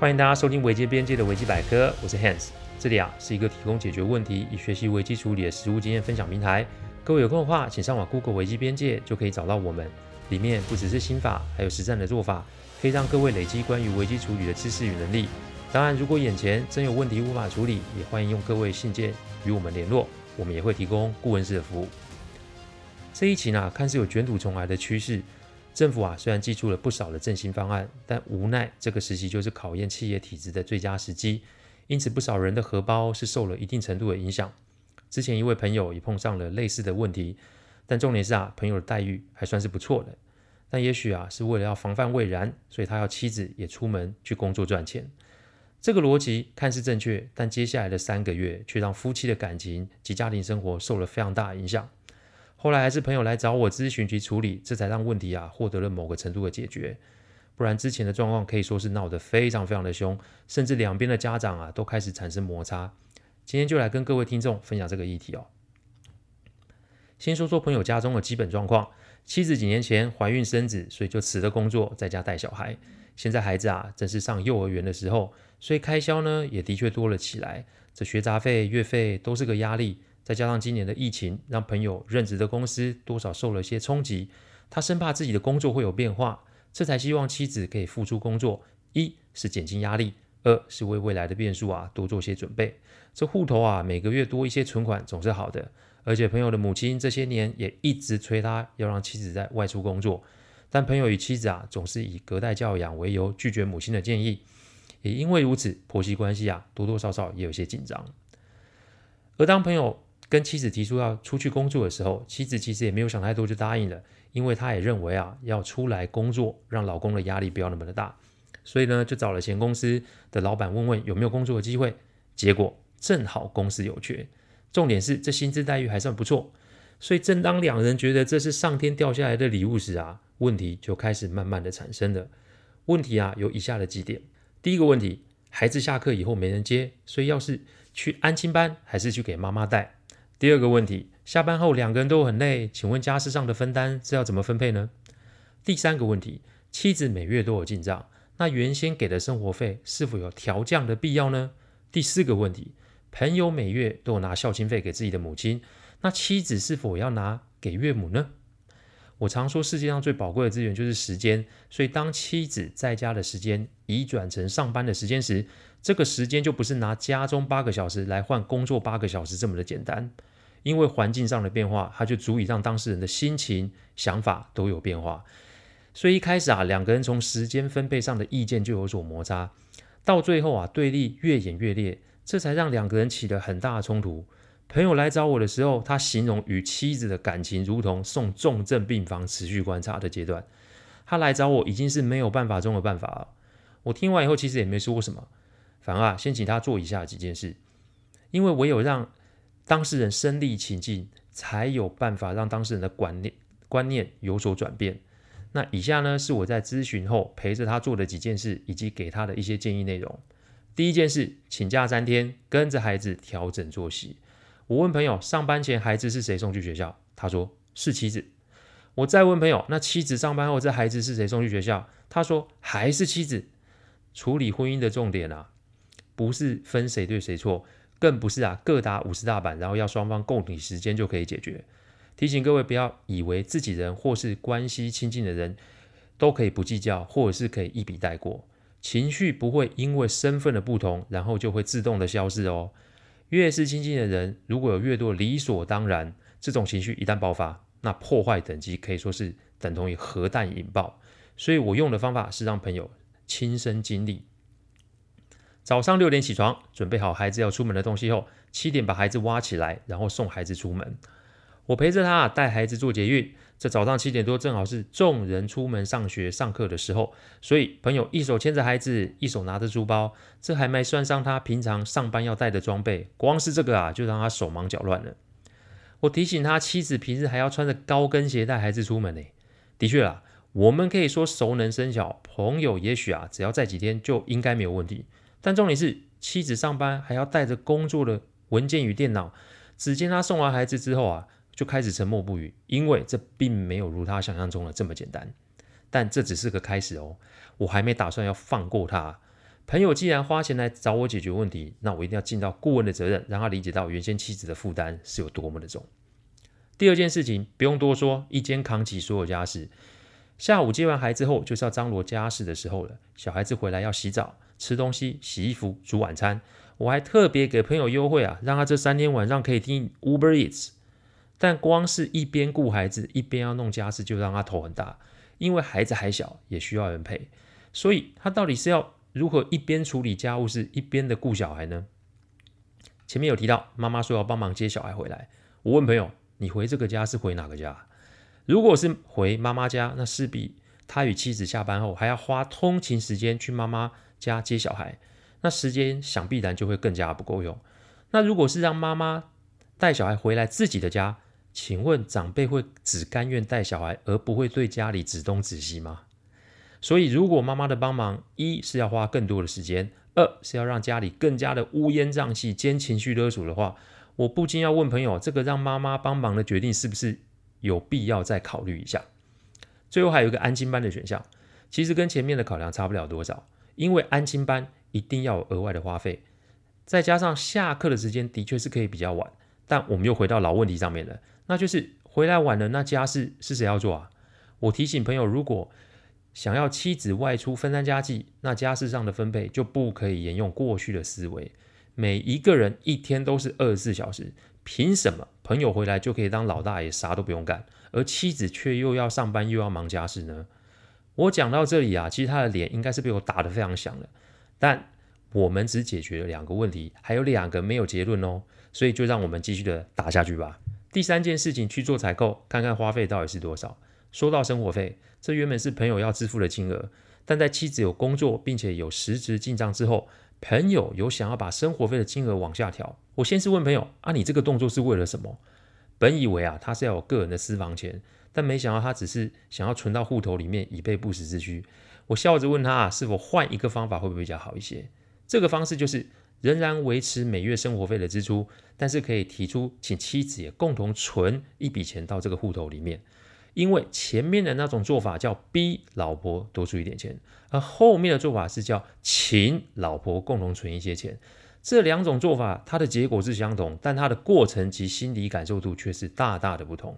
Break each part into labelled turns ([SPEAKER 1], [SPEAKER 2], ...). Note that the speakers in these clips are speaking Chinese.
[SPEAKER 1] 欢迎大家收听危机边界的维基百科，我是 Hans，这里啊是一个提供解决问题与学习维基处理的实务经验分享平台。各位有空的话，请上网 Google 维基边界就可以找到我们。里面不只是心法，还有实战的做法，可以让各位累积关于维基处理的知识与能力。当然，如果眼前真有问题无法处理，也欢迎用各位信件与我们联络，我们也会提供顾问式的服务。这一期呢，看似有卷土重来的趋势。政府啊，虽然祭出了不少的振兴方案，但无奈这个时期就是考验企业体质的最佳时机，因此不少人的荷包是受了一定程度的影响。之前一位朋友也碰上了类似的问题，但重点是啊，朋友的待遇还算是不错的。但也许啊，是为了要防范未然，所以他要妻子也出门去工作赚钱。这个逻辑看似正确，但接下来的三个月却让夫妻的感情及家庭生活受了非常大的影响。后来还是朋友来找我咨询及处理，这才让问题啊获得了某个程度的解决。不然之前的状况可以说是闹得非常非常的凶，甚至两边的家长啊都开始产生摩擦。今天就来跟各位听众分享这个议题哦。先说说朋友家中的基本状况，妻子几年前怀孕生子，所以就辞了工作，在家带小孩。现在孩子啊正是上幼儿园的时候，所以开销呢也的确多了起来，这学杂费、月费都是个压力。再加上今年的疫情，让朋友任职的公司多少受了些冲击。他生怕自己的工作会有变化，这才希望妻子可以付出工作，一是减轻压力，二是为未来的变数啊多做些准备。这户头啊每个月多一些存款总是好的。而且朋友的母亲这些年也一直催他要让妻子在外出工作，但朋友与妻子啊总是以隔代教养为由拒绝母亲的建议。也因为如此，婆媳关系啊多多少少也有些紧张。而当朋友跟妻子提出要出去工作的时候，妻子其实也没有想太多就答应了，因为她也认为啊，要出来工作，让老公的压力不要那么的大，所以呢，就找了前公司的老板问问有没有工作的机会，结果正好公司有缺，重点是这薪资待遇还算不错，所以正当两人觉得这是上天掉下来的礼物时啊，问题就开始慢慢的产生了。问题啊有以下的几点，第一个问题，孩子下课以后没人接，所以要是去安亲班还是去给妈妈带？第二个问题，下班后两个人都很累，请问家事上的分担是要怎么分配呢？第三个问题，妻子每月都有进账，那原先给的生活费是否有调降的必要呢？第四个问题，朋友每月都有拿孝亲费给自己的母亲，那妻子是否要拿给岳母呢？我常说世界上最宝贵的资源就是时间，所以当妻子在家的时间移转成上班的时间时，这个时间就不是拿家中八个小时来换工作八个小时这么的简单。因为环境上的变化，它就足以让当事人的心情、想法都有变化。所以一开始啊，两个人从时间分配上的意见就有所摩擦，到最后啊，对立越演越烈，这才让两个人起了很大的冲突。朋友来找我的时候，他形容与妻子的感情如同送重症病房持续观察的阶段。他来找我已经是没有办法中的办法了。我听完以后，其实也没说什么，反而啊，先请他做以下几件事，因为唯有让当事人身历情境，才有办法让当事人的观念观念有所转变。那以下呢，是我在咨询后陪着他做的几件事，以及给他的一些建议内容。第一件事，请假三天，跟着孩子调整作息。我问朋友，上班前孩子是谁送去学校？他说是妻子。我再问朋友，那妻子上班后这孩子是谁送去学校？他说还是妻子。处理婚姻的重点啊，不是分谁对谁错。更不是啊，各打五十大板，然后要双方共体时间就可以解决。提醒各位不要以为自己人或是关系亲近的人都可以不计较，或者是可以一笔带过。情绪不会因为身份的不同，然后就会自动的消失哦。越是亲近的人，如果有越多理所当然，这种情绪一旦爆发，那破坏等级可以说是等同于核弹引爆。所以我用的方法是让朋友亲身经历。早上六点起床，准备好孩子要出门的东西后，七点把孩子挖起来，然后送孩子出门。我陪着他带孩子坐捷运。这早上七点多正好是众人出门上学上课的时候，所以朋友一手牵着孩子，一手拿着书包，这还没算上他平常上班要带的装备，光是这个啊，就让他手忙脚乱了。我提醒他，妻子平日还要穿着高跟鞋带孩子出门呢。的确啦，我们可以说熟能生巧，朋友也许啊，只要再几天就应该没有问题。但重点是，妻子上班还要带着工作的文件与电脑。只见他送完孩子之后啊，就开始沉默不语，因为这并没有如他想象中的这么简单。但这只是个开始哦，我还没打算要放过他。朋友既然花钱来找我解决问题，那我一定要尽到顾问的责任，让他理解到原先妻子的负担是有多么的重。第二件事情不用多说，一肩扛起所有家事。下午接完孩子后，就是要张罗家事的时候了。小孩子回来要洗澡、吃东西、洗衣服、煮晚餐。我还特别给朋友优惠啊，让他这三天晚上可以听 Uber Eats。但光是一边顾孩子一边要弄家事，就让他头很大，因为孩子还小，也需要人陪。所以他到底是要如何一边处理家务事，一边的顾小孩呢？前面有提到，妈妈说要帮忙接小孩回来。我问朋友，你回这个家是回哪个家？如果是回妈妈家，那势必他与妻子下班后还要花通勤时间去妈妈家接小孩，那时间想必然就会更加不够用。那如果是让妈妈带小孩回来自己的家，请问长辈会只甘愿带小孩，而不会对家里指东指西吗？所以，如果妈妈的帮忙，一是要花更多的时间，二是要让家里更加的乌烟瘴气兼情绪勒索的话，我不禁要问朋友：这个让妈妈帮忙的决定是不是？有必要再考虑一下。最后还有一个安亲班的选项，其实跟前面的考量差不了多少，因为安亲班一定要额外的花费，再加上下课的时间的确是可以比较晚。但我们又回到老问题上面了，那就是回来晚了，那家事是谁要做啊？我提醒朋友，如果想要妻子外出分担家计，那家事上的分配就不可以沿用过去的思维，每一个人一天都是二十四小时。凭什么朋友回来就可以当老大爷，啥都不用干，而妻子却又要上班又要忙家事呢？我讲到这里啊，其实他的脸应该是被我打得非常响了。但我们只解决了两个问题，还有两个没有结论哦，所以就让我们继续的打下去吧。第三件事情去做采购，看看花费到底是多少。说到生活费，这原本是朋友要支付的金额，但在妻子有工作并且有实质进账之后。朋友有想要把生活费的金额往下调，我先是问朋友啊，你这个动作是为了什么？本以为啊，他是要有个人的私房钱，但没想到他只是想要存到户头里面以备不时之需。我笑着问他啊，是否换一个方法会不会比较好一些？这个方式就是仍然维持每月生活费的支出，但是可以提出请妻子也共同存一笔钱到这个户头里面。因为前面的那种做法叫逼老婆多出一点钱，而后面的做法是叫请老婆共同存一些钱。这两种做法，它的结果是相同，但它的过程及心理感受度却是大大的不同。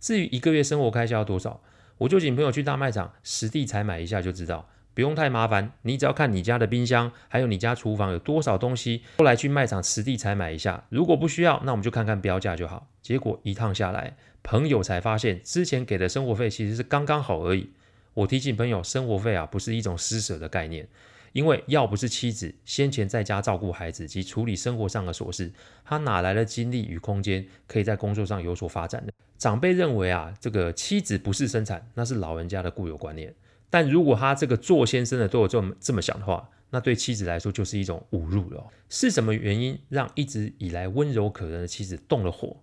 [SPEAKER 1] 至于一个月生活开销多少，我就请朋友去大卖场实地采买一下就知道，不用太麻烦。你只要看你家的冰箱，还有你家厨房有多少东西，后来去卖场实地采买一下。如果不需要，那我们就看看标价就好。结果一趟下来，朋友才发现，之前给的生活费其实是刚刚好而已。我提醒朋友，生活费啊不是一种施舍的概念，因为要不是妻子先前在家照顾孩子及处理生活上的琐事，他哪来的精力与空间可以在工作上有所发展呢？长辈认为啊，这个妻子不是生产，那是老人家的固有观念。但如果他这个做先生的都有这么这么想的话，那对妻子来说就是一种侮辱了。是什么原因让一直以来温柔可人的妻子动了火？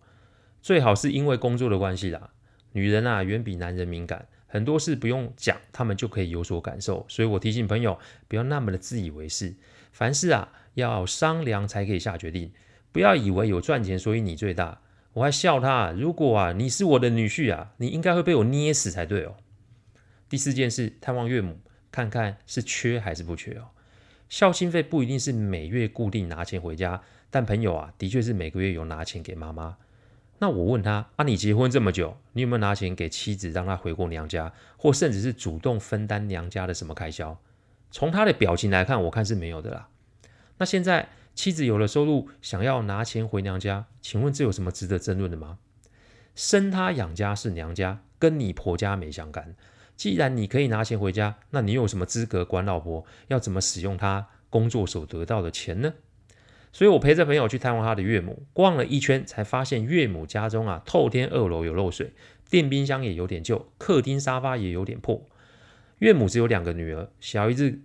[SPEAKER 1] 最好是因为工作的关系啦，女人啊远比男人敏感，很多事不用讲，他们就可以有所感受。所以我提醒朋友，不要那么的自以为是，凡事啊要商量才可以下决定，不要以为有赚钱所以你最大。我还笑他，如果啊你是我的女婿啊，你应该会被我捏死才对哦。第四件事，探望岳母，看看是缺还是不缺哦。孝心费不一定是每月固定拿钱回家，但朋友啊的确是每个月有拿钱给妈妈。那我问他啊，你结婚这么久，你有没有拿钱给妻子让她回过娘家，或甚至是主动分担娘家的什么开销？从他的表情来看，我看是没有的啦。那现在妻子有了收入，想要拿钱回娘家，请问这有什么值得争论的吗？生他养家是娘家，跟你婆家没相干。既然你可以拿钱回家，那你有什么资格管老婆要怎么使用他工作所得到的钱呢？所以我陪着朋友去探望他的岳母，逛了一圈，才发现岳母家中啊，透天二楼有漏水，电冰箱也有点旧，客厅沙发也有点破。岳母只有两个女儿，小姨子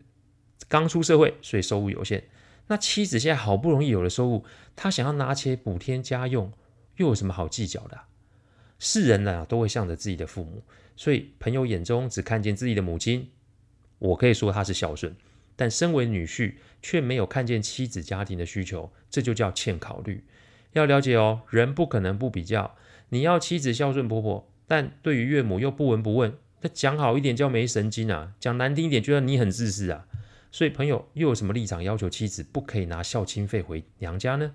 [SPEAKER 1] 刚出社会，所以收入有限。那妻子现在好不容易有了收入，她想要拿钱补贴家用，又有什么好计较的？世人呢都会向着自己的父母，所以朋友眼中只看见自己的母亲，我可以说她是孝顺。但身为女婿，却没有看见妻子家庭的需求，这就叫欠考虑。要了解哦，人不可能不比较。你要妻子孝顺婆婆，但对于岳母又不闻不问，那讲好一点叫没神经啊，讲难听一点就叫你很自私啊。所以朋友又有什么立场要求妻子不可以拿孝亲费回娘家呢？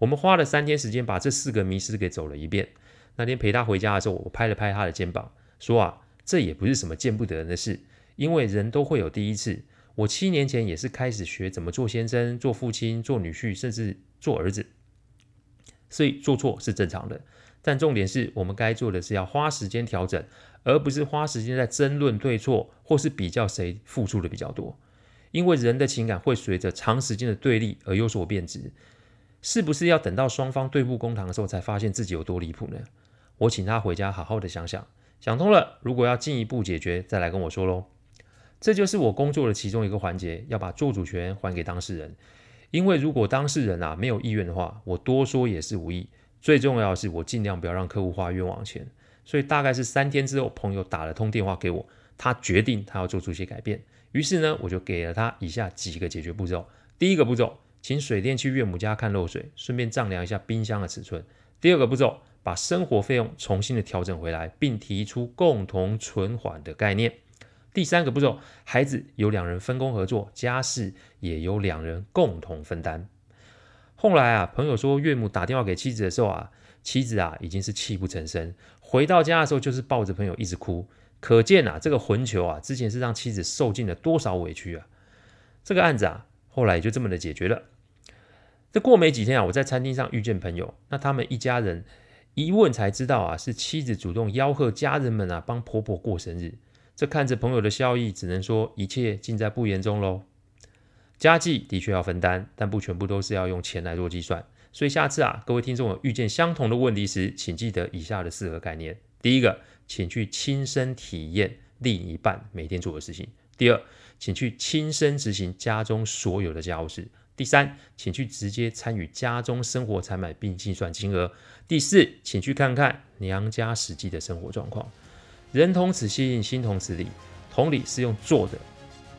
[SPEAKER 1] 我们花了三天时间把这四个迷思给走了一遍。那天陪他回家的时候，我拍了拍他的肩膀，说啊，这也不是什么见不得人的事，因为人都会有第一次。我七年前也是开始学怎么做先生、做父亲、做女婿，甚至做儿子，所以做错是正常的。但重点是我们该做的是要花时间调整，而不是花时间在争论对错，或是比较谁付出的比较多。因为人的情感会随着长时间的对立而有所变质。是不是要等到双方对簿公堂的时候，才发现自己有多离谱呢？我请他回家好好的想想，想通了，如果要进一步解决，再来跟我说喽。这就是我工作的其中一个环节，要把做主权还给当事人。因为如果当事人啊没有意愿的话，我多说也是无益。最重要的是，我尽量不要让客户花冤枉钱。所以大概是三天之后，朋友打了通电话给我，他决定他要做出些改变。于是呢，我就给了他以下几个解决步骤。第一个步骤。请水电去岳母家看漏水，顺便丈量一下冰箱的尺寸。第二个步骤，把生活费用重新的调整回来，并提出共同存款的概念。第三个步骤，孩子由两人分工合作，家事也由两人共同分担。后来啊，朋友说岳母打电话给妻子的时候啊，妻子啊已经是泣不成声，回到家的时候就是抱着朋友一直哭，可见啊这个混球啊之前是让妻子受尽了多少委屈啊。这个案子啊后来就这么的解决了。这过没几天啊，我在餐厅上遇见朋友，那他们一家人一问才知道啊，是妻子主动吆喝家人们啊帮婆婆过生日。这看着朋友的笑意，只能说一切尽在不言中喽。家计的确要分担，但不全部都是要用钱来做计算。所以下次啊，各位听众有遇见相同的问题时，请记得以下的四个概念：第一个，请去亲身体验另一半每天做的事情；第二，请去亲身执行家中所有的家务事。第三，请去直接参与家中生活采买并计算金额。第四，请去看看娘家实际的生活状况。人同此心，心同此理。同理是用做的，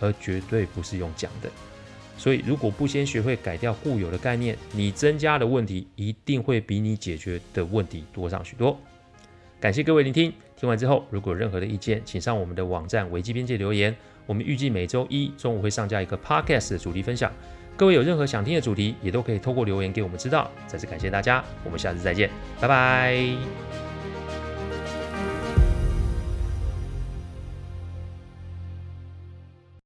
[SPEAKER 1] 而绝对不是用讲的。所以，如果不先学会改掉固有的概念，你增加的问题一定会比你解决的问题多上许多。感谢各位聆听。听完之后，如果有任何的意见，请上我们的网站维基边界留言。我们预计每周一中午会上架一个 Podcast 的主题分享。各位有任何想听的主题，也都可以透过留言给我们知道。再次感谢大家，我们下次再见，拜拜。